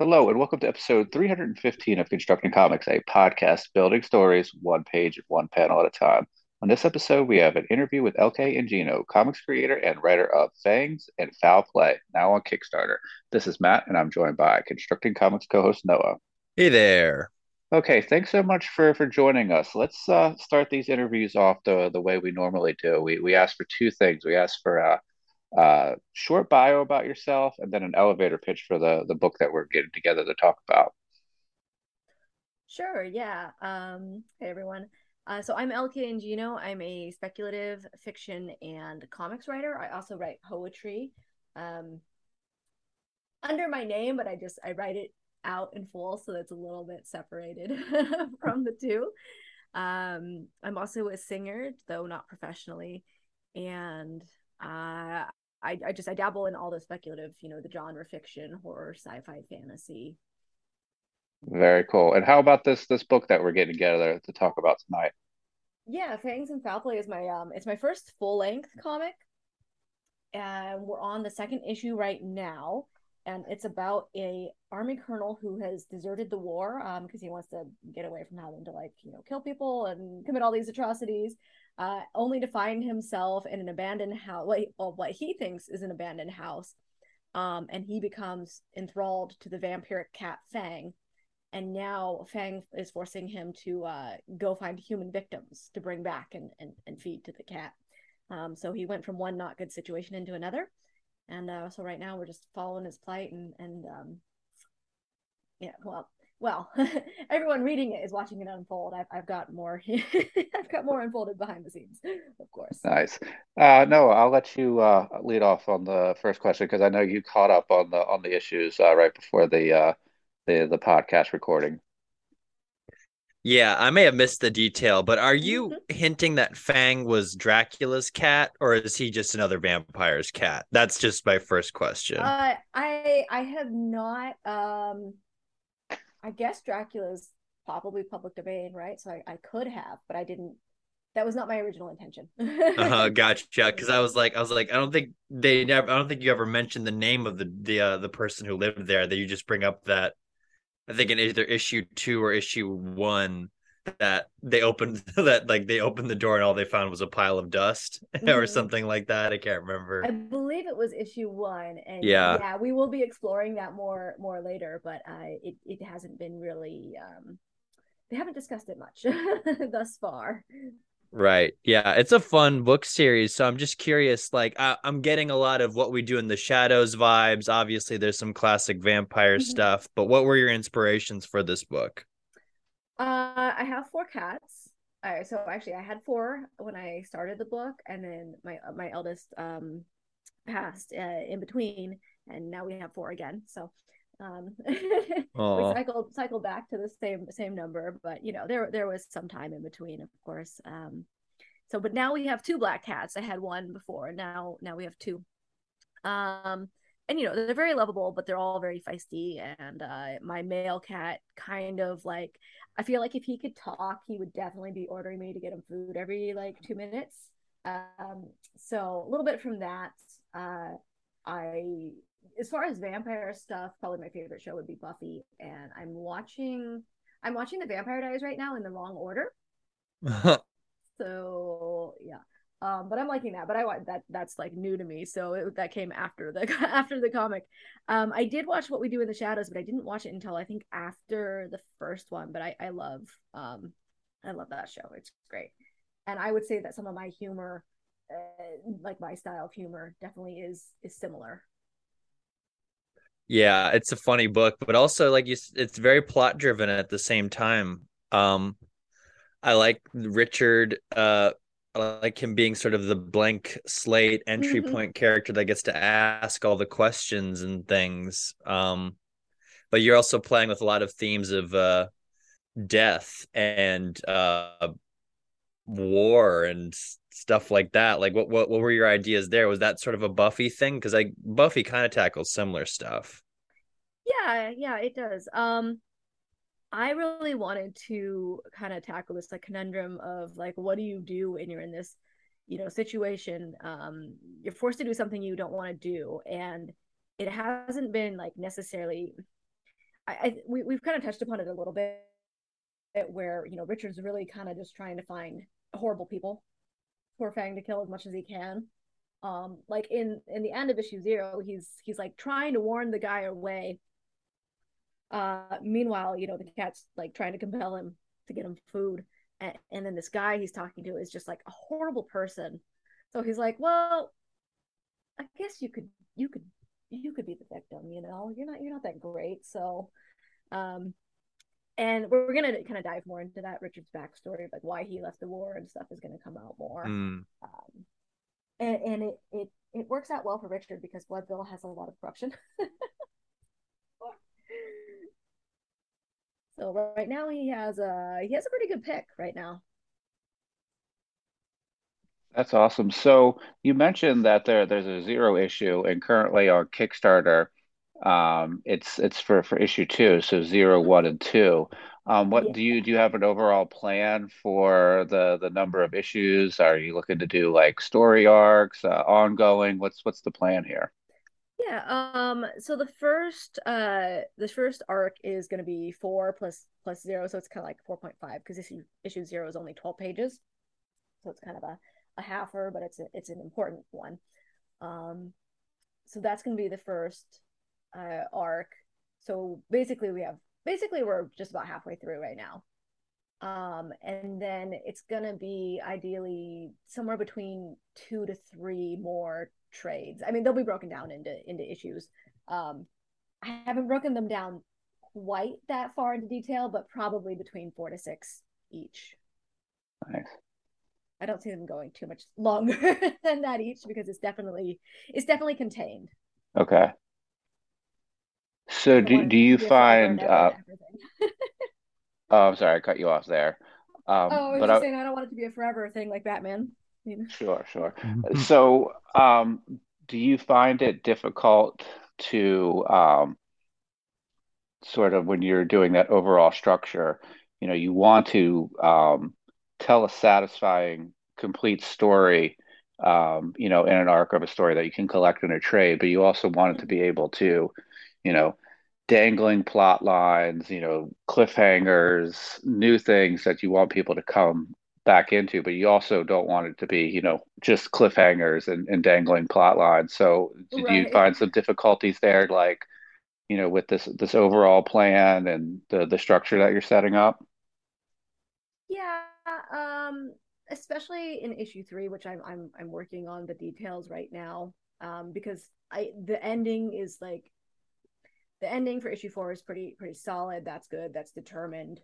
Hello, and welcome to episode 315 of Constructing Comics, a podcast building stories one page and one panel at a time. On this episode, we have an interview with LK Ingino, comics creator and writer of Fangs and Foul Play, now on Kickstarter. This is Matt, and I'm joined by Constructing Comics co-host Noah. Hey there. Okay, thanks so much for for joining us. Let's uh, start these interviews off the the way we normally do. We we ask for two things. We ask for uh, uh, short bio about yourself, and then an elevator pitch for the the book that we're getting together to talk about. Sure, yeah. Um, hey everyone. Uh, so I'm LK Ingino. I'm a speculative fiction and comics writer. I also write poetry um, under my name, but I just I write it out in full, so that's a little bit separated from the two. Um, I'm also a singer, though not professionally, and uh, I, I just I dabble in all the speculative, you know, the genre fiction, horror, sci-fi, fantasy. Very cool. And how about this this book that we're getting together to talk about tonight? Yeah, Fangs and Foul Play is my um it's my first full length comic. And we're on the second issue right now. And it's about a army colonel who has deserted the war um because he wants to get away from having to like, you know, kill people and commit all these atrocities uh, only to find himself in an abandoned house, what, what he thinks is an abandoned house. Um, and he becomes enthralled to the vampiric cat Fang. And now Fang is forcing him to uh, go find human victims to bring back and, and, and feed to the cat. Um, so he went from one not good situation into another. And uh, so right now we're just following his plight and, and um, yeah, well, well, everyone reading it is watching it unfold. I've, I've got more, I've got more unfolded behind the scenes, of course. Nice. Uh, no, I'll let you uh, lead off on the first question because I know you caught up on the on the issues uh, right before the uh, the the podcast recording. Yeah, I may have missed the detail, but are you mm-hmm. hinting that Fang was Dracula's cat, or is he just another vampire's cat? That's just my first question. Uh, I I have not um I guess Dracula's probably public domain, right? So I, I could have, but I didn't. That was not my original intention. uh-huh, gotcha. Because I was like, I was like, I don't think they never. I don't think you ever mentioned the name of the the uh, the person who lived there. That you just bring up that. I think in either issue two or issue one that they opened that like they opened the door and all they found was a pile of dust mm-hmm. or something like that. I can't remember. I believe it was issue one, and yeah, yeah, we will be exploring that more more later. But uh, it it hasn't been really um, they haven't discussed it much thus far. Right. Yeah, it's a fun book series. So I'm just curious. Like, I, am getting a lot of what we do in the shadows vibes. Obviously, there's some classic vampire mm-hmm. stuff. But what were your inspirations for this book? Uh, I have four cats. I, so actually, I had four when I started the book, and then my my eldest um passed uh, in between, and now we have four again. So um we cycled cycled back to the same same number, but you know there there was some time in between, of course. Um, so but now we have two black cats. I had one before, now now we have two. Um, and you know they're very lovable but they're all very feisty and uh, my male cat kind of like i feel like if he could talk he would definitely be ordering me to get him food every like two minutes. Um, so a little bit from that uh, i as far as vampire stuff probably my favorite show would be buffy and i'm watching i'm watching the vampire diaries right now in the wrong order. So yeah um, but I'm liking that. But I want that that's like new to me, so it, that came after the after the comic. Um, I did watch What We Do in the Shadows, but I didn't watch it until I think after the first one. But I I love um I love that show. It's great, and I would say that some of my humor, uh, like my style of humor, definitely is is similar. Yeah, it's a funny book, but also like you, it's very plot driven at the same time. Um, I like Richard uh like him being sort of the blank slate entry mm-hmm. point character that gets to ask all the questions and things um but you're also playing with a lot of themes of uh death and uh war and stuff like that. Like what what, what were your ideas there? Was that sort of a buffy thing? Because like buffy kind of tackles similar stuff. Yeah yeah it does. Um I really wanted to kind of tackle this like conundrum of like what do you do when you're in this you know situation um you're forced to do something you don't want to do and it hasn't been like necessarily I, I we we've kind of touched upon it a little bit, where you know Richard's really kind of just trying to find horrible people for Fang to kill as much as he can. Um, like in in the end of issue zero, he's he's like trying to warn the guy away. Uh, meanwhile, you know the cat's like trying to compel him to get him food, and, and then this guy he's talking to is just like a horrible person. So he's like, well, I guess you could you could you could be the victim, you know. You're not you're not that great. So um and we're gonna kind of dive more into that Richard's backstory, like why he left the war and stuff is gonna come out more. Mm. Um and, and it, it it works out well for Richard because Bloodville has a lot of corruption. so right now he has a he has a pretty good pick right now. That's awesome. So you mentioned that there there's a zero issue, and currently on Kickstarter, um, it's it's for for issue two, so zero, one, and two. Um, what yeah. do you do? You have an overall plan for the the number of issues? Are you looking to do like story arcs, uh, ongoing? What's what's the plan here? Yeah. Um. So the first uh the first arc is going to be four plus plus zero, so it's kind of like four point five because issue issue zero is only twelve pages, so it's kind of a a halfer, but it's a, it's an important one. Um, so that's going to be the first uh, arc. So basically, we have basically we're just about halfway through right now. Um, and then it's gonna be ideally somewhere between two to three more trades. I mean, they'll be broken down into into issues. Um, I haven't broken them down quite that far into detail, but probably between four to six each. Nice. I don't see them going too much longer than that each because it's definitely it's definitely contained. Okay. So do do you find uh Oh, I'm sorry, I cut you off there. Um, oh, I was but just I, saying I don't want it to be a forever thing like Batman. Sure, sure. Mm-hmm. so, um, do you find it difficult to um, sort of when you're doing that overall structure? You know, you want to um, tell a satisfying, complete story, um, you know, in an arc of a story that you can collect in a trade, but you also want it to be able to, you know, dangling plot lines, you know, cliffhangers, new things that you want people to come back into, but you also don't want it to be, you know, just cliffhangers and, and dangling plot lines. So did right. you find some difficulties there, like, you know, with this this overall plan and the the structure that you're setting up? Yeah, um, especially in issue three, which I'm I'm I'm working on the details right now. Um, because I the ending is like the ending for issue four is pretty pretty solid. That's good. That's determined.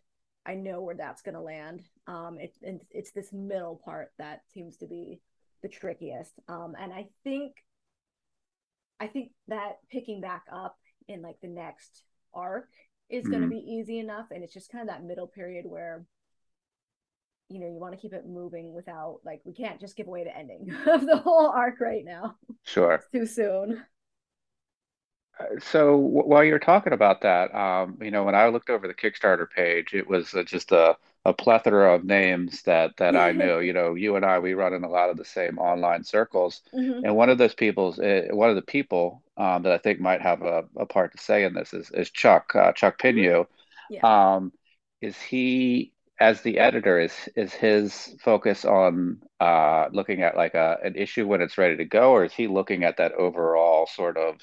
I know where that's gonna land. Um, it, it it's this middle part that seems to be the trickiest. Um, and I think I think that picking back up in like the next arc is mm-hmm. going to be easy enough and it's just kind of that middle period where you know you want to keep it moving without like we can't just give away the ending of the whole arc right now sure it's too soon so w- while you're talking about that um, you know when i looked over the kickstarter page it was uh, just a, a plethora of names that that i knew you know you and i we run in a lot of the same online circles mm-hmm. and one of those people's uh, one of the people um, that i think might have a, a part to say in this is, is chuck uh, chuck Pinyu. Yeah. Um, is he as the editor is is his focus on uh, looking at like a an issue when it's ready to go or is he looking at that overall sort of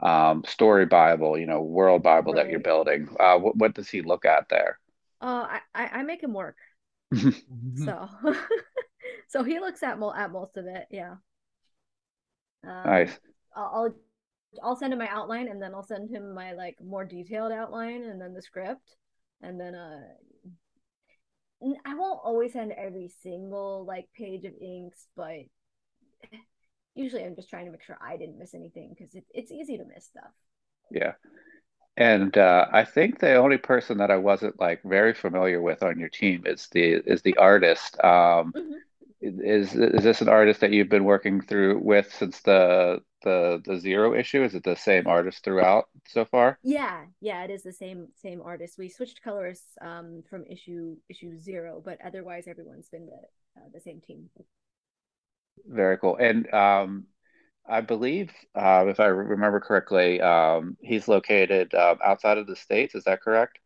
um, story bible you know world bible right. that you're building. Uh, what, what does he look at there? Uh, I, I make him work. So so he looks at mo- at most of it yeah. Um, nice. I'll I'll send him my outline and then I'll send him my like more detailed outline and then the script. And then uh I won't always send every single like page of inks, but usually I'm just trying to make sure I didn't miss anything because it, it's easy to miss stuff. Yeah. And uh, I think the only person that I wasn't like very familiar with on your team is the is the artist. Um, mm-hmm. Is is this an artist that you've been working through with since the the the zero issue? Is it the same artist throughout so far? Yeah, yeah, it is the same same artist. We switched colors um, from issue issue zero, but otherwise everyone's been the uh, the same team. Very cool. And um, I believe, uh, if I remember correctly, um, he's located um, outside of the States. Is that correct?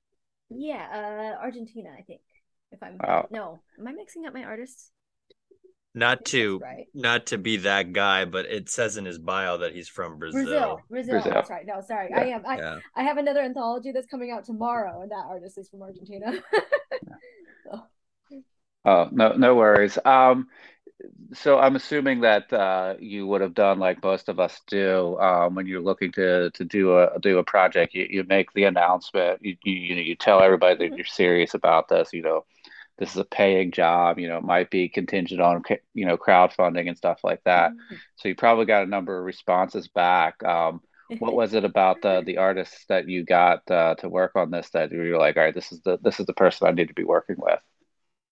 Yeah, uh, Argentina, I think. If I'm Wow. no, am I mixing up my artists? Not to right. not to be that guy, but it says in his bio that he's from Brazil, Brazil. Brazil. Brazil. That's right. No, sorry, I am. I Yeah. I have another anthology that's coming out tomorrow, and that artist is from Argentina. So, Oh, no, no worries. Um, so I'm assuming that uh, you would have done like most of us do um, when you're looking to to do a do a project. You you make the announcement. You you you know you tell everybody that you're serious about this. You know this is a paying job. You know it might be contingent on you know crowdfunding and stuff like that. mhm. So you probably got a number of responses back. Um, what was it about the the artists that you got uh, to work on this that you were like, all right, this is the this is the person I need to be working with?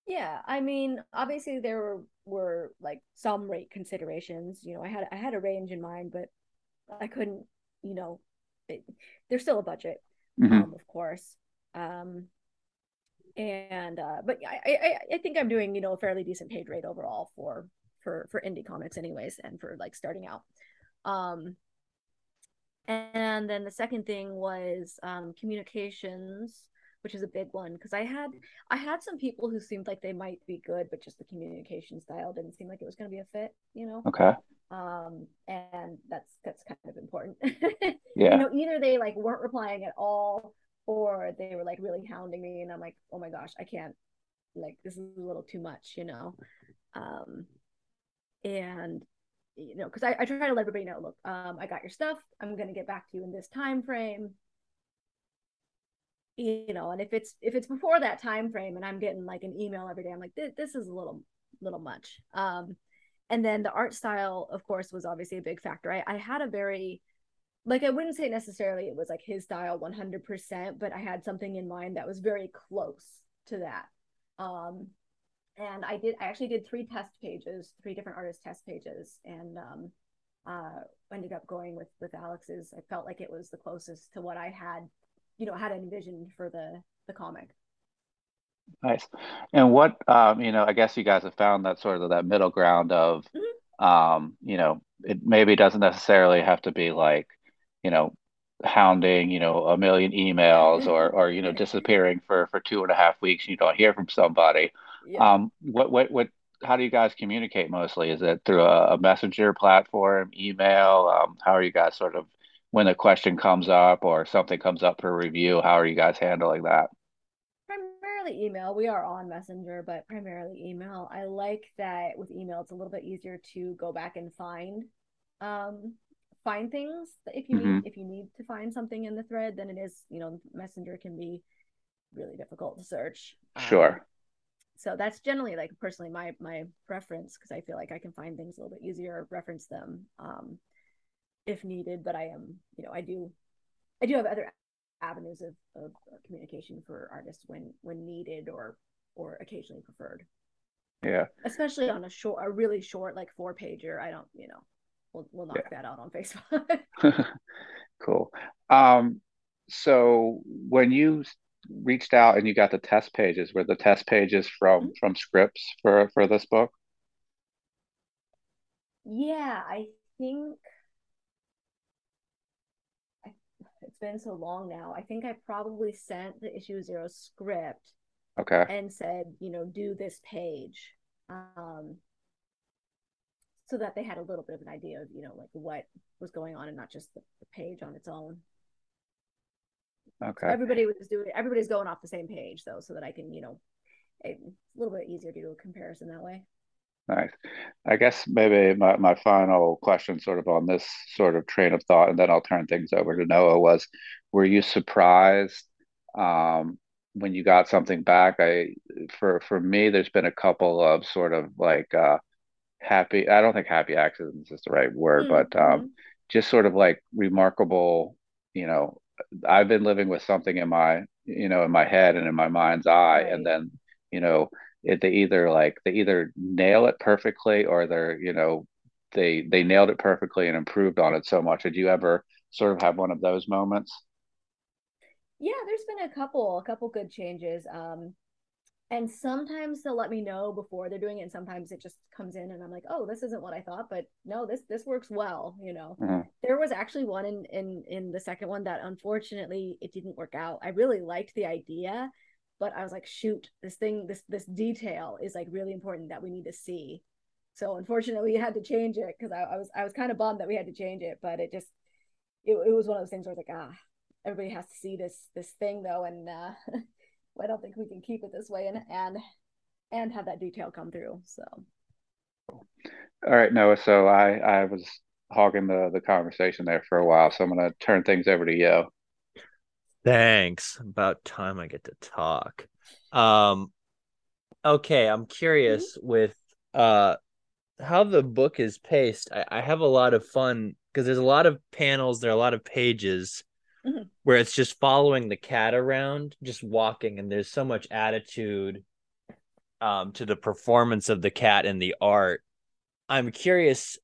Yeah, I mean, obviously there were, were like some rate considerations. You know, I had I had a range in mind, but I couldn't, you know, it, there's still a budget, hmm um, of course. Um, and uh, but I, I I think I'm doing, you know, a fairly decent page rate overall for for for indie comics anyways, and for like starting out. Um, and then the second thing was um, communications, which is a big one because I had I had some people who seemed like they might be good, but just the communication style didn't seem like it was going to be a fit, you know. Okay. Um, and that's that's kind of important. yeah. You know, either they like weren't replying at all, or they were like really hounding me, and I'm like, oh my gosh, I can't. Like this is a little too much, you know. Um, and you know, because I, I try to let everybody know, look, um, I got your stuff. I'm gonna get back to you in this time frame. You know, and if it's if it's before that time frame and I'm getting like an email every day, I'm like, this, this is a little little much. Um, and then the art style, of course, was obviously a big factor. I, I had a very like I wouldn't say necessarily it was like his style 100%, but I had something in mind that was very close to that. Um, and I did I actually did three test pages, three different artist test pages, and um, uh, ended up going with with Alex's. I felt like it was the closest to what I had, you know, had envisioned for the the comic. Nice. And what, um, you know, I guess you guys have found that sort of that middle ground of, Mhm. um, you know, it maybe doesn't necessarily have to be like, you know, hounding, you know, a million emails or, or, you know, disappearing for, for two and a half weeks and you don't hear from somebody. yeah. Um, what, what, what, how do you guys communicate mostly? Is it through a, a messenger platform, email? Um, how are you guys sort of, when a question comes up or something comes up for review, how are you guys handling that? primarily email. We are on Messenger, but primarily email. I like that with email, it's a little bit easier to go back and find um find things if you need hmm if you need to find something in the thread than it is, you know, Messenger can be really difficult to search. Um Sure. so that's generally like personally my my preference because I feel like I can find things a little bit easier, reference them um if needed, but I am, you know, I do I do have other avenues of, of communication for artists when when needed or or occasionally preferred. Yeah. Especially on a short, a really short, like four pager. I don't, you know, we'll we'll knock that out on Facebook. Cool. Um, so when you reached out and you got the test pages, were the test pages from from scripts for for this book? yeah, I think I, it's been so long now. I think I probably sent the issue zero script Okay. and said, you know, do this page. Um, so that they had a little bit of an idea of, you know, like what was going on and not just the, the page on its own. So Okay. everybody was doing everybody's going off the same page though, so that I can, you know, it's a little bit easier to do a comparison that way. Nice. I guess maybe my, my final question sort of on this sort of train of thought, and then I'll turn things over to Noah was, were you surprised um when you got something back? I for for me, there's been a couple of sort of like uh happy, I don't think happy accidents is the right word, but um Mm-hmm. just sort of like remarkable, you know, I've been living with something in my, you know, in my head and in my mind's eye, and then, you know, it, they either like they either nail it perfectly or they're, you know, they they nailed it perfectly and improved on it so much. Did you ever sort of have one of those moments? Yeah, there's been a couple, a couple good changes. Um, and sometimes they'll let me know before they're doing it and sometimes it just comes in and i'm like oh this isn't what i thought but no this this works well you know Mhm. there was actually one in in in the second one that unfortunately it didn't work out i really liked the idea but i was like shoot this thing this this detail is like really important that we need to see so unfortunately we had to change it because I, I was i was kind of bummed that we had to change it but it just it, it was one of those things where i was like ah everybody has to see this this thing though and uh I don't think we can keep it this way and and and have that detail come through. So All right, Noah. So I I was hogging the the conversation there for a while, so I'm gonna turn things over to you. Thanks. About time I get to talk. Um okay, I'm curious with uh how the book is paced. I, I have a lot of fun because there's a lot of panels, there are a lot of pages Mhm. where it's just following the cat around, just walking, and there's so much attitude um to the performance of the cat and the art. I'm curious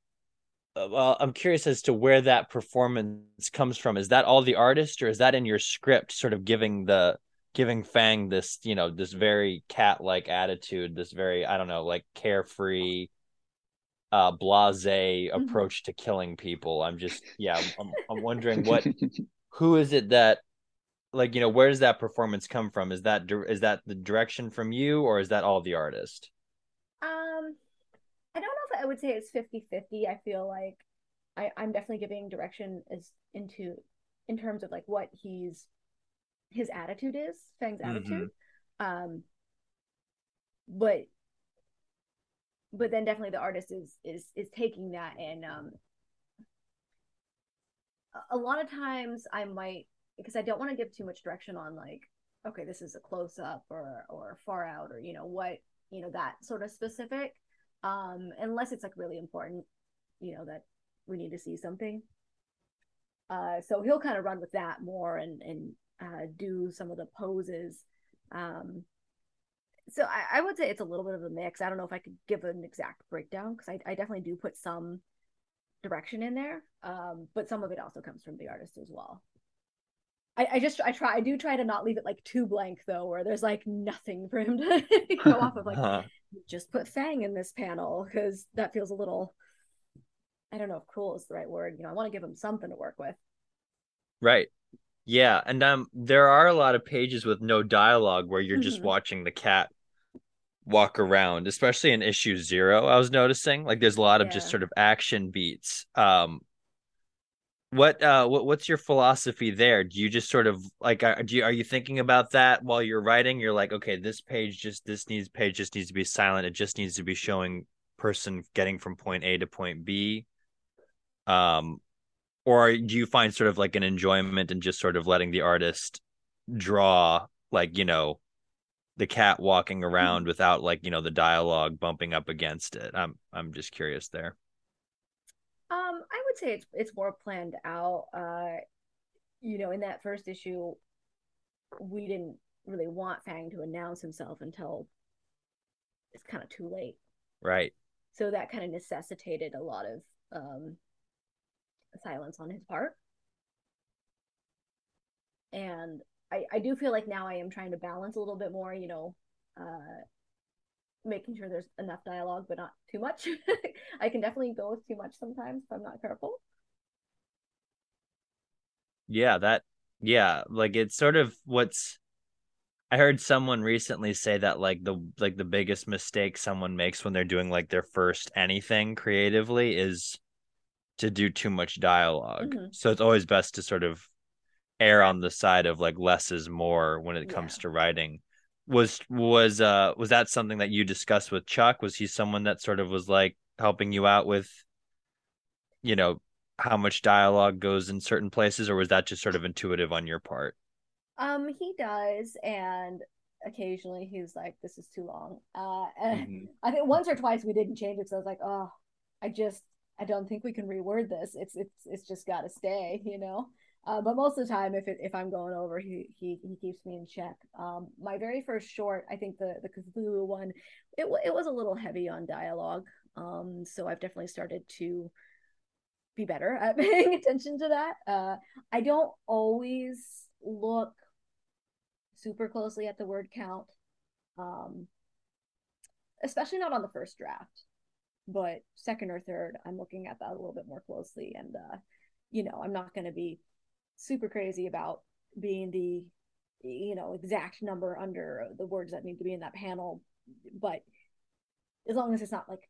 well, I'm curious as to where that performance comes from. Is that all the artist, or is that in your script, sort of giving the giving Fang this, you know, this very cat-like attitude, this very, I don't know, like carefree, uh, blasé approach to killing people? I'm just, yeah, I'm, I'm wondering what, who is it that, like, you know, where does that performance come from? Is that is that the direction from you, or is that all the artist? I don't know if I would say it's 50-50. I feel like I, I'm definitely giving direction as into in terms of like what he's his attitude is, Fang's attitude. Um but but then definitely the artist is is is taking that and um a lot of times I might because I don't want to give too much direction on like okay this is a close up or or far out or you know what you know that sort of specific um unless it's like really important you know that we need to see something uh so he'll kind of run with that more and and uh do some of the poses um so I, I would say it's a little bit of a mix. I don't know if I could give an exact breakdown because I, I definitely do put some direction in there. Um, but some of it also comes from the artist as well. I, I just I try I do try to not leave it like too blank though, where there's like nothing for him to go off of. Like Huh. Just put Fang in this panel because that feels a little. I don't know if cruel is the right word. You know, I want to give him something to work with. Right. Yeah, and um there are a lot of pages with no dialogue where you're just Mhm. watching the cat walk around, especially in issue 0. I was noticing like there's a lot of just sort of action beats. Um what uh what, what's your philosophy there? Do you just sort of like are, do you, are you thinking about that while you're writing? You're like, okay, this page just this needs page just needs to be silent. It just needs to be showing person getting from point A to point B. Um or do you find sort of like an enjoyment in just sort of letting the artist draw like you know the cat walking around without like you know the dialogue bumping up against it i'm i'm just curious there say it's it's more planned out. Uh, you know, in that first issue, we didn't really want Fang to announce himself until it's kind of too late. right So that kind of necessitated a lot of um silence on his part. And I I do feel like now I am trying to balance a little bit more, you know, uh making sure there's enough dialogue but not too much. I can definitely go with too much sometimes if I'm not careful. yeah that yeah like it's sort of what's i heard someone recently say that like the like the biggest mistake someone makes when they're doing like their first anything creatively is to do too much dialog Mhm. so it's always best to sort of err on the side of like less is more when it comes Yeah. to writing was was uh was that something that you discussed with chuck was he someone that sort of was like helping you out with you know how much dialogue goes in certain places or was that just sort of intuitive on your part Um, he does, and occasionally he's like, "This is too long." Uh, and Mhm. I think once or twice we didn't change it, so I was like, "Oh, I just, I don't think we can reword this. It's, it's, it's just got to stay," you know. Uh, but most of the time, if it, if I'm going over, he he he keeps me in check. Um, my very first short, I think the the Cthulhu one, it it was a little heavy on dialogue. Um, so I've definitely started to be better at paying attention to that. Uh, I don't always look super closely at the word count. Um, especially not on the first draft, but second or third, I'm looking at that a little bit more closely. And, uh, you know, I'm not going to be super crazy about being the, you know, exact number under the words that need to be in that panel. But as long as it's not like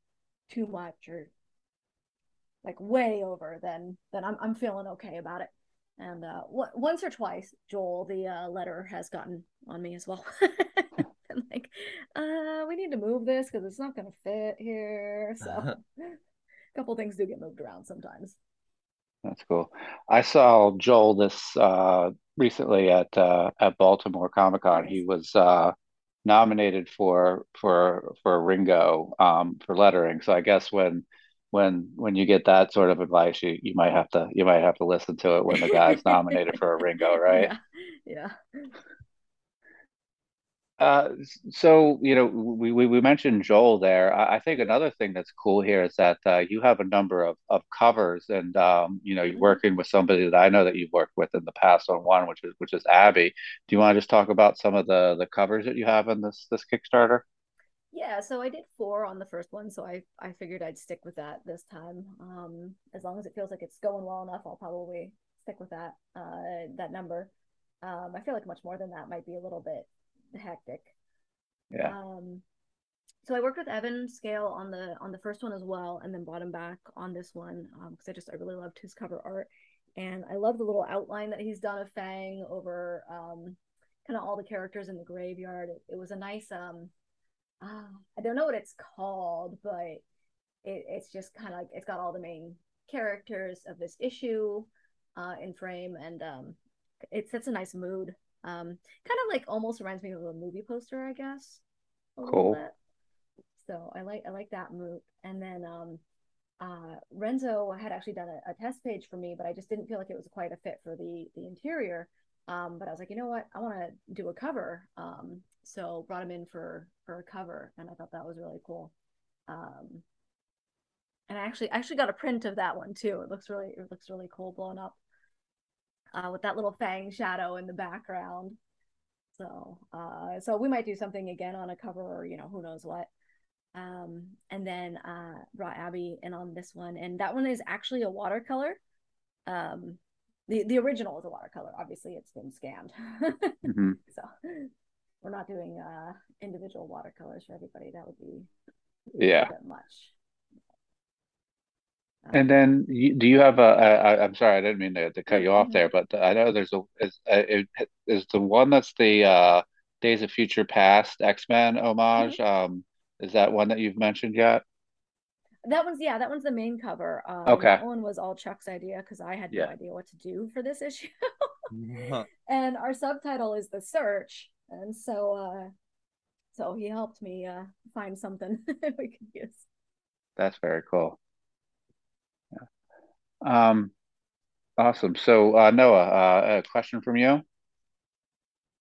too much or like way over, then then I'm I'm feeling okay about it. And uh, w- once or twice, Joel, the uh, letter has gotten on me as well. and like, uh, we need to move this because it's not going to fit here. So, a couple things do get moved around sometimes. That's cool. I saw Joel this uh, recently at uh, at Baltimore Comic Con. He was uh, nominated for for for Ringo um, for lettering. So I guess when when when you get that sort of advice, you you might have to you might have to listen to it when the guy's nominated for a Ringo, right? Yeah. yeah. Uh, so you know, we, we, we mentioned Joel there. I, I, think another thing that's cool here is that uh, you have a number of, of covers, and um, you know, you're mm-hmm. working with somebody that I know that you've worked with in the past on one, which is which is Abby. Do you want to just talk about some of the the covers that you have in this this Kickstarter? Yeah, so I did four on the first one, so I I figured I'd stick with that this time. Um, as long as it feels like it's going well enough, I'll probably stick with that uh that number. Um, I feel like much more than that might be a little bit hectic. Yeah. Um, so I worked with Evan Scale on the on the first one as well, and then brought him back on this one because um, I just I really loved his cover art, and I love the little outline that he's done of Fang over um, kind of all the characters in the graveyard. It, it was a nice um, uh, I don't know what it's called, but it, it's just kind of like it's got all the main characters of this issue uh, in frame, and um, it sets a nice mood um, kind of like almost reminds me of a movie poster, I guess. Cool. So I like I like that move. And then um, uh, Renzo had actually done a, a, test page for me, but I just didn't feel like it was quite a fit for the the interior. Um, but I was like, you know what, I want to do a cover. Um, so brought him in for for a cover, and I thought that was really cool. Um, and I actually actually got a print of that one too. It looks really it looks really cool blown up uh, with that little fang shadow in the background. So, uh, so we might do something again on a cover, or you know, who knows what. Um, and then uh, brought Abby in on this one, and that one is actually a watercolor. Um, the the original is a watercolor. Obviously, it's been scanned, mm-hmm. so we're not doing uh individual watercolors for everybody. That would be yeah much. And then, do you have a? I, I'm sorry, I didn't mean to, to cut you off mm-hmm. there, but I know there's a is uh, is the one that's the uh, Days of Future Past X Men homage. Mm-hmm. Um, is that one that you've mentioned yet? That one's yeah, that one's the main cover. Um, okay, that one was all Chuck's idea because I had yeah. no idea what to do for this issue. And our subtitle is the search, and so uh, so he helped me uh, find something we could use. That's very cool. Um, awesome. So, uh, Noah, uh, a question from you.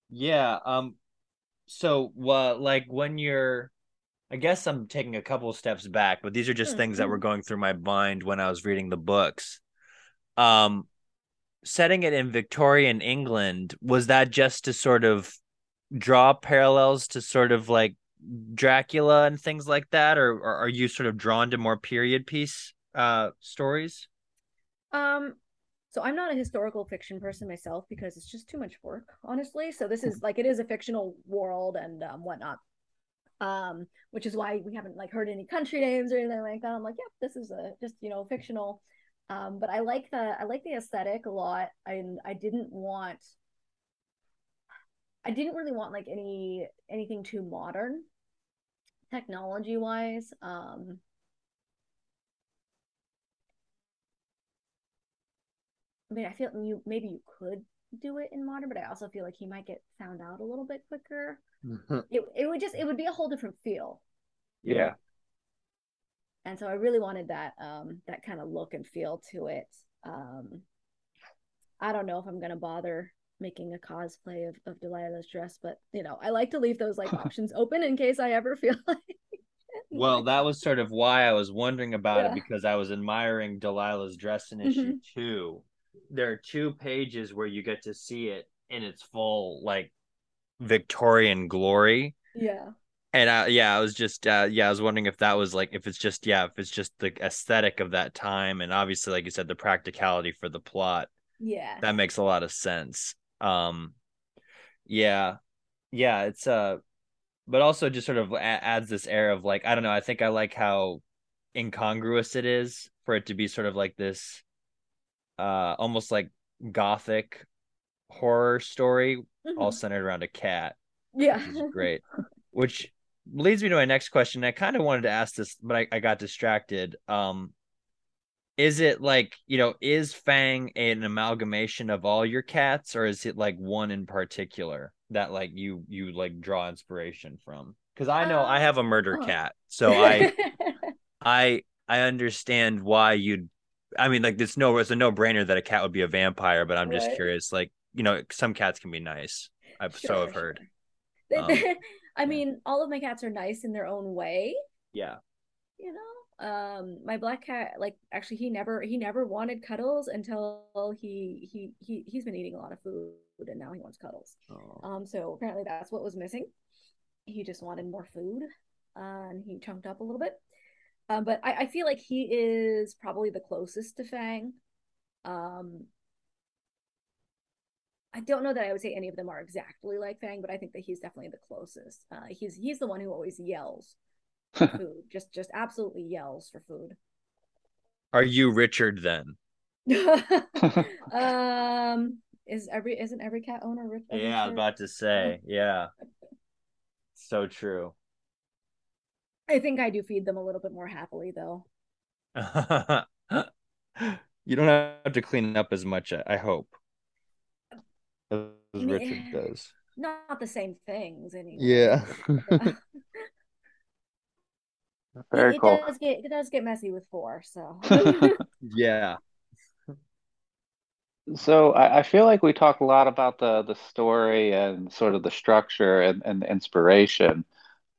Yeah. Um. So, uh, like when you're, I guess I'm taking a couple steps back, but these are just mm-hmm. things that were mm-hmm. going through my mind when I was reading the books. Um, setting it in Victorian England was that just to sort of draw parallels to sort of like Dracula and things like that, or, or are you sort of drawn to more period piece uh stories? Um, so I'm not a historical fiction person myself because it's just too much work, honestly. So this is like it is a fictional world and um, whatnot. Um, which is why we haven't like heard any country names or anything like that. I'm like, yep, this is a just you know fictional. Um, but I like the I like the aesthetic a lot. I I didn't want I didn't really want like any anything too modern technology wise. Um, I mean, I feel you maybe you could do it in modern, but I also feel like he might get found out a little bit quicker. Mm-hmm. It it would just it would be a whole different feel. Yeah. And so I really wanted that um that kind of look and feel to it. Um I don't know if I'm gonna bother making a cosplay of, of Delilah's dress, but you know, I like to leave those like options open in case I ever feel like well, that was sort of why I was wondering about yeah. it because I was admiring Delilah's dress in issue mm-hmm. two there are two pages where you get to see it in its full like Victorian glory. Yeah. And uh, yeah, I was just uh, yeah, I was wondering if that was like if it's just yeah, if it's just the aesthetic of that time, and obviously, like you said, the practicality for the plot. Yeah. That makes a lot of sense. Um, yeah, yeah, it's uh, but also just sort of a- adds this air of like I don't know. I think I like how incongruous it is for it to be sort of like this, uh, almost like gothic horror story, all Mhm. centered around a cat Yeah. great. Which leads me to my next question. I kind of wanted to ask this, but I, I got distracted. Um, is it like, you know, is Fang an amalgamation of all your cats, or is it like one in particular that like you you like draw inspiration from? Because I know I Um, have a murder uh-huh. cat, so I I I understand why you'd. I mean, like it's no it's a no brainer that a cat would be a vampire, but I'm just Right. curious. Like, you know, some cats can be nice. I've so I've Sure, heard. Um, I mean, all of my cats are nice in their own way, Yeah. you know. Um, my black cat, like, actually, he never he never wanted cuddles until he he he he's been eating a lot of food and now he wants cuddles. Oh. Um, so apparently that's what was missing. He just wanted more food, uh, and he chunked up a little bit. Um, but I, I feel like he is probably the closest to Fang. Um, I don't know that I would say any of them are exactly like Fang, but I think that he's definitely the closest. Uh, he's he's the one who always yells for food, just just absolutely yells for food. Are you Richard then? um, is every isn't every cat owner Richard? Yeah, I was about to say. Yeah. So true. I think I do feed them a little bit more happily though. you don't have to clean up as much, I hope, as Me- Richard eh, does. Not the same things anyway. Yeah. Very it, cool. It does get it does get messy with four, so yeah. So I, I feel like we talk a lot about the the story and sort of the structure and, and the inspiration.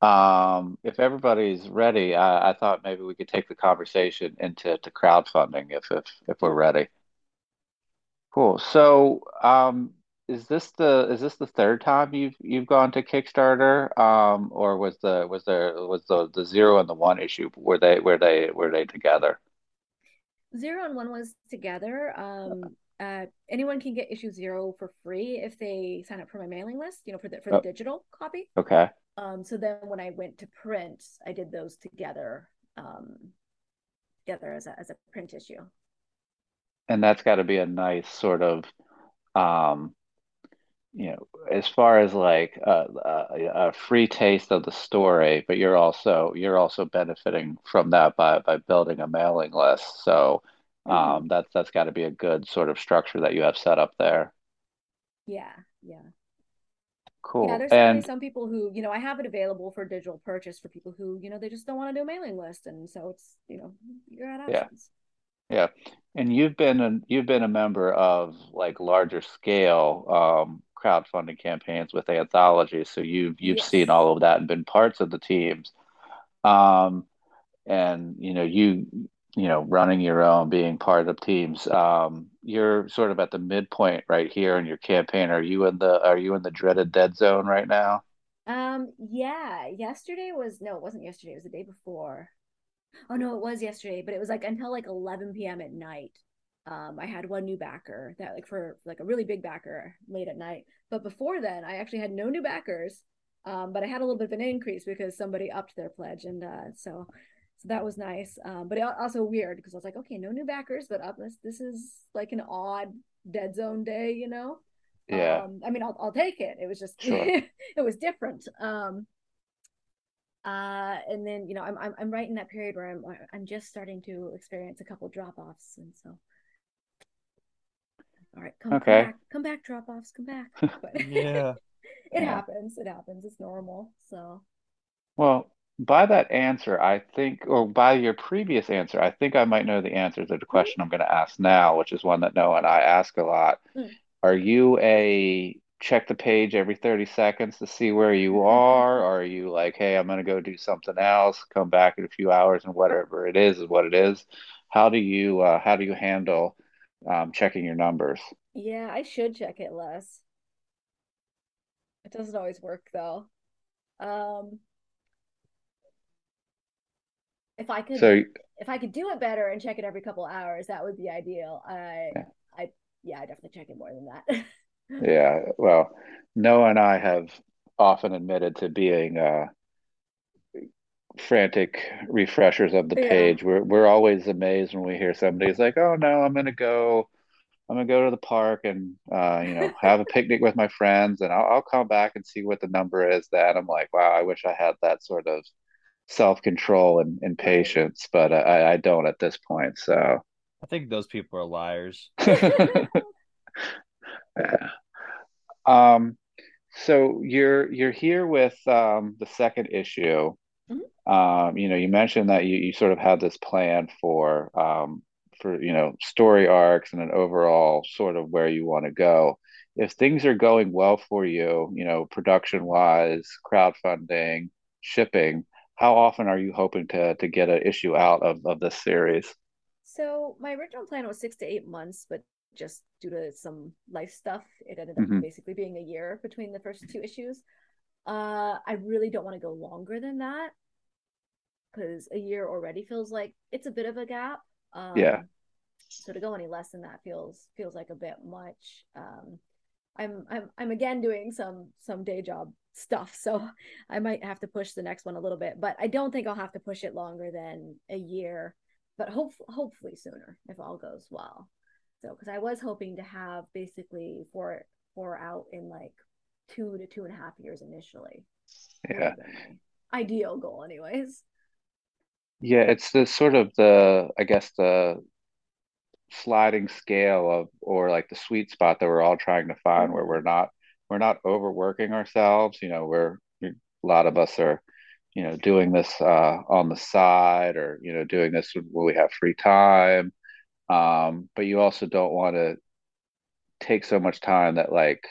Um, if everybody's ready, I, I thought maybe we could take the conversation into to crowdfunding if if if we're ready. Cool. So, um, is this the is this the third time you've you've gone to Kickstarter? Um, or was the was there was the the zero and the one issue were they were they were they together? zero and one was together. Um, uh, anyone can get issue zero for free if they sign up for my mailing list. You know, for the for the Oh, digital copy. okay. Um, so then when I went to print, I did those together, um, together as a as a print issue. And that's got to be a nice sort of um you know, as far as like a, a, a free taste of the story, but you're also you're also benefiting from that by by building a mailing list. So Mhm. um, that's that's got to be a good sort of structure that you have set up there. Yeah, yeah. Yeah, there's And some people who, you know, I have it available for digital purchase for people who, you know, they just don't want to do a mailing list. And so it's, you know, you're at options. yeah. yeah. And you've been a, you've been a member of like larger scale um, crowdfunding campaigns with anthologies, so you've you've seen all of that and been parts of the teams. Um, and you know you you know running your own being part of teams um you're sort of at the midpoint right here in your campaign are you in the are you in the dreaded dead zone right now Um, yeah, yesterday was, no, it wasn't yesterday, it was the day before. Oh no, it was yesterday, but it was like until like 11 p.m. at night. Um, I had one new backer that like for like a really big backer late at night. But before then, I actually had no new backers. Um, but I had a little bit of an increase because somebody upped their pledge, and uh, so so that was nice. Um, but it also weird because I was like, okay, no new backers, but up this this is like an odd dead zone day, you know. yeah Um, I mean, I'll I'll take it. It was just sure it was different. Um, uh, and then you know, I'm I'm I'm right in that period where I'm I'm just starting to experience a couple drop offs, and so all right, come come okay back, come back, drop offs, come back. But Yeah. it yeah happens, it happens. It's normal. So well by that answer I think or by your previous answer I think I might know the answer to the Mhm. question I'm going to ask now which is one that Noah and I ask a lot Mm. Are you a check the page every 30 seconds to see where you are? Or are you like, hey, I'm gonna go do something else, come back in a few hours and whatever it is is what it is? How do you uh, how do you handle um, checking your numbers? yeah, I should check it less. It doesn't always work though. Um, if I could, So if I could do it better and check it every couple hours, that would be ideal. I, Yeah. I, yeah, I definitely check it more than that. yeah, well, Noah and I have often admitted to being uh frantic refreshers of the Yeah. page. We're we're always amazed when we hear somebody's like, "Oh no, I'm gonna go." I'm gonna go to the park and uh, you know have a picnic with my friends, and I'll, I'll come back and see what the number is. Then I'm like, wow, I wish I had that sort of self control and, and patience, but I, I don't at this point. So, I think those people are liars. yeah. um, so you're you're here with um, the second issue. Mhm. Um, you know, you mentioned that you, you sort of had this plan for um, for you know story arcs and an overall sort of where you want to go. If things are going well for you, you know, production wise, crowdfunding, shipping, how often are you hoping to to get an issue out of of this series? So my original plan was six to eight months, but just due to some life stuff, it ended up hmm basically being a year between the first two issues. Uh, I really don't want to go longer than that because a year already feels like it's a bit of a gap. Yeah, Um, so to go any less than that feels feels like a bit much. Um, I'm I'm I'm again doing some some day job stuff, so I might have to push the next one a little bit, but I don't think I'll have to push it longer than a year, but hope hopefully sooner if all goes well. So because I was hoping to have basically four four out in like two to two and a half years initially. Yeah. have been my ideal goal, anyways. Yeah, it's the sort of the, I guess the sliding scale of or like the sweet spot that we're all trying to find mm-hmm. where we're not we're not overworking ourselves you know we're a lot of us are you know doing this uh on the side or you know doing this when we have free time um but you also don't want to take so much time that like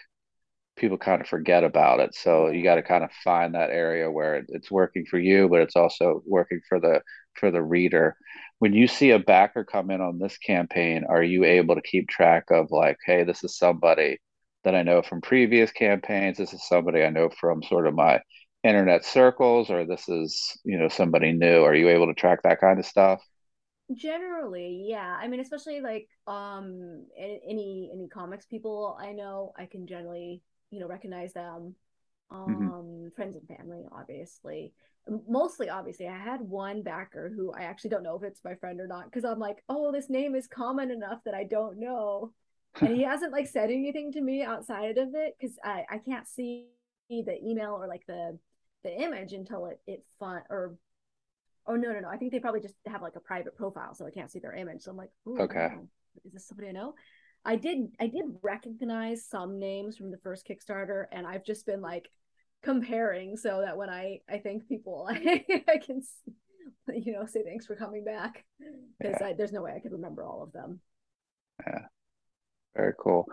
people kind of forget about it. So you got to kind of find that area where it's working for you, but it's also working for the for the reader. When you see a backer come in on this campaign, are you able to keep track of like, hey, this is somebody that I know from previous campaigns. This is somebody I know from sort of my internet circles, or this is, you know, somebody new. Are you able to track that kind of stuff? Generally, yeah. I mean, especially like um any any comics people I know, I can generally, you know, recognize them. hmm Um, friends and family, obviously. Mostly, obviously, I had one backer who I actually don't know if it's my friend or not because I'm like, oh, this name is common enough that I don't know. And he hasn't like said anything to me outside of it because I I can't see the email or like the the image until it it fun or Oh no, no, no. I think they probably just have like a private profile, so I can't see their image. So I'm like, Okay. Is this somebody I know? I did I did recognize some names from the first Kickstarter, and I've just been like comparing so that when I I thank people, I, I can you know say thanks for coming back because Yeah. there's no way I could remember all of them. Yeah. Very cool.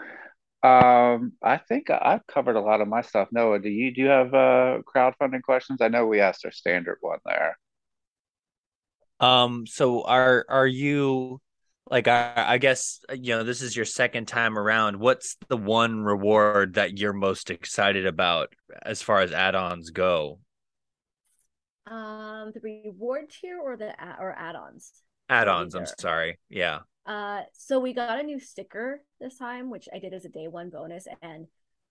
Um, I think I- I've covered a lot of my stuff. Noah, do you do you have uh crowdfunding questions? I know we asked our standard one there. Um, so are are you like I, I guess you know this is your second time around. What's the one reward that you're most excited about as far as add-ons go? Um, the reward tier or the or add-ons Add-ons, I'm sorry. Yeah. Uh, so we got a new sticker this time, which I did as a day one bonus, and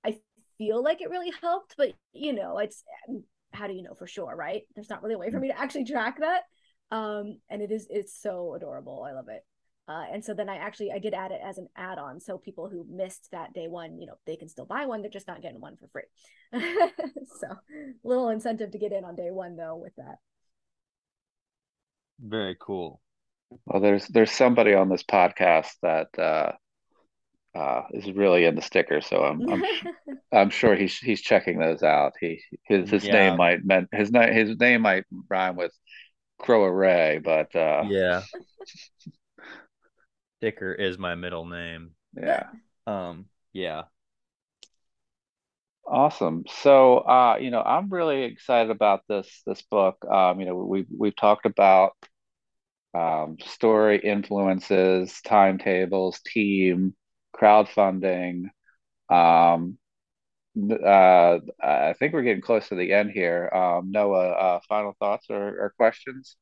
I feel like it really helped. But you know, it's how do you know for sure, right? There's not really a way for me to actually track that. Um, and it is it's so adorable. I love it. Uh, and so then I actually I did add it as an add-on, so people who missed that day one, you know, they can still buy one. They're just not getting one for free. so little incentive to get in on day one though with that. Very cool. Well, there's there's somebody on this podcast that uh uh is really into stickers, so I'm I'm I'm sure he's he's checking those out. He his his name might meant his name his name might rhyme with Crow Array, but uh Yeah. Dicker is my middle name. yeah. Um, yeah. Awesome. So, uh, you know, I'm really excited about this this book. Um, you know, we've we've talked about um, story influences, timetables, team, crowdfunding. Um, uh, I think we're getting close to the end here. Um, Noah, uh, final thoughts or, or questions?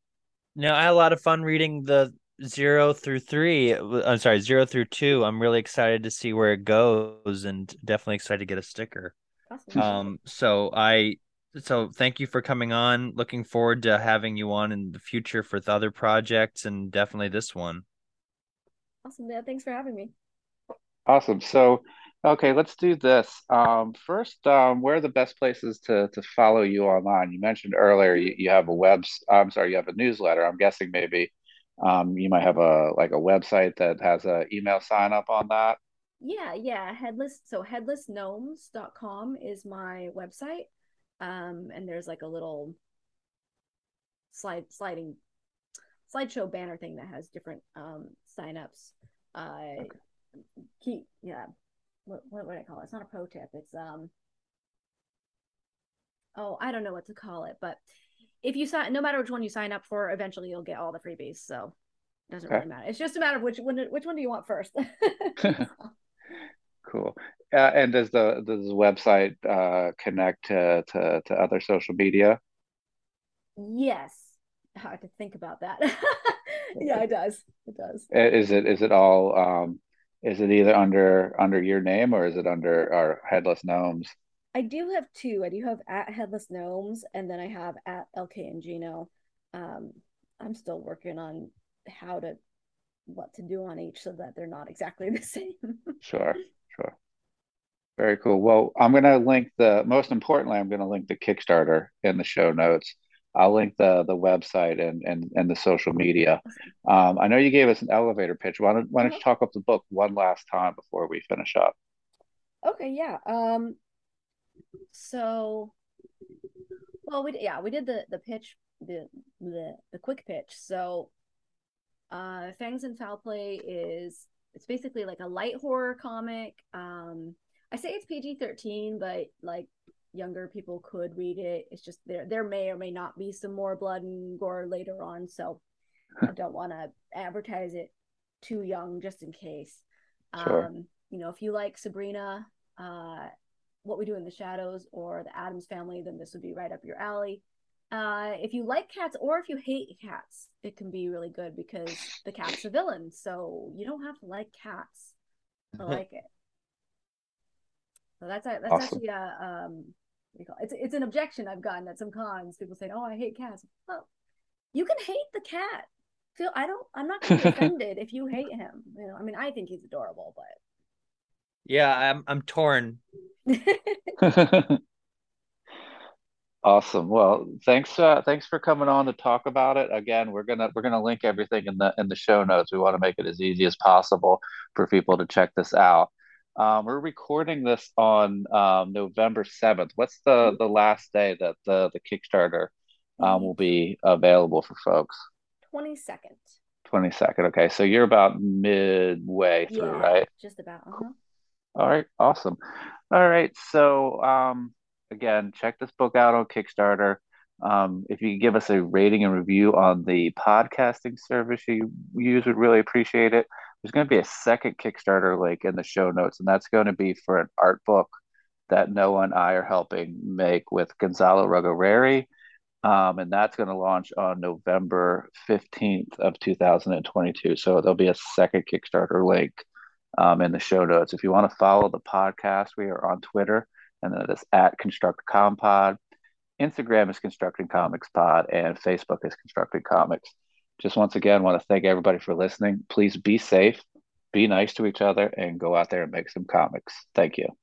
No, I had a lot of fun reading the zero through three. I'm sorry, zero through two. I'm really excited to see where it goes, and definitely excited to get a sticker. Awesome. Um, so I, so thank you for coming on. Looking forward to having you on in the future for the other projects, and definitely this one. Awesome. Yeah, thanks for having me. Awesome. So, okay, let's do this. Um, first, um, where are the best places to to follow you online? You mentioned earlier you, you have a web. I'm sorry, you have a newsletter. I'm guessing maybe um, you might have a like a website that has a email sign up on that. Yeah, yeah. Headless so headlessgnomes.com is my website. Um, and there's like a little slide sliding slideshow banner thing that has different um signups. Uh okay. keep yeah. What what would I call it? It's not a pro tip. It's um oh, I don't know what to call it, but if you sign, no matter which one you sign up for, eventually you'll get all the freebies. So it doesn't okay. really matter. It's just a matter of which one. Which one do you want first? cool. Uh, and does the does the website uh, connect to, to to other social media? Yes. I have to think about that. yeah, it does. It does. Is it is it all um is it either under under your name or is it under our headless gnomes? I do have two. I do have at Headless Gnomes, and then I have at LK and Gino. Um, I'm still working on how to what to do on each so that they're not exactly the same. sure, sure. Very cool. Well, I'm going to link the most importantly, I'm going to link the Kickstarter in the show notes. I'll link the the website and and and the social media. Um, I know you gave us an elevator pitch. Why don't why don't you uh-huh. talk up the book one last time before we finish up? Okay, yeah. Um, so well we yeah we did the the pitch the the, the quick pitch so uh fangs and foul play is it's basically like a light horror comic um i say it's pg-13 but like younger people could read it it's just there there may or may not be some more blood and gore later on so i don't want to advertise it too young just in case sure. um you know if you like sabrina uh what We Do in the Shadows or The Addams Family, then this would be right up your alley. Uh, if you like cats or if you hate cats, it can be really good because the cat's a villain. So you don't have to like cats to like it. So that's a, that's awesome. actually a um, it's it's an objection I've gotten at some cons. People say, "Oh, I hate cats." Well, you can hate the cat. Feel I don't. I'm not going to be offended if you hate him. You know, I mean, I think he's adorable, but yeah, I'm I'm torn awesome. Well, thanks uh, thanks for coming on to talk about it. Again, we're gonna we're gonna link everything in the in the show notes. We want to make it as easy as possible for people to check this out. Um, we're recording this on um, November seventh. What's the the last day that the the Kickstarter um, will be available for folks? Twenty second. Twenty second. Okay, so you're about midway through, yeah, right? Just about. Uh-huh. All right, awesome. All right, so um, again, check this book out on Kickstarter. Um, if you give us a rating and review on the podcasting service you use, would really appreciate it. There's going to be a second Kickstarter link in the show notes, and that's going to be for an art book that Noah and I are helping make with Gonzalo Ruggieri. Um, and that's going to launch on November 15th of 2022. So there'll be a second Kickstarter link um, in the show notes. If you want to follow the podcast, we are on Twitter, and then it is at Construct Compod. Instagram is Constructing Comics Pod, and Facebook is Constructing Comics. Just once again, want to thank everybody for listening. Please be safe, be nice to each other, and go out there and make some comics. Thank you.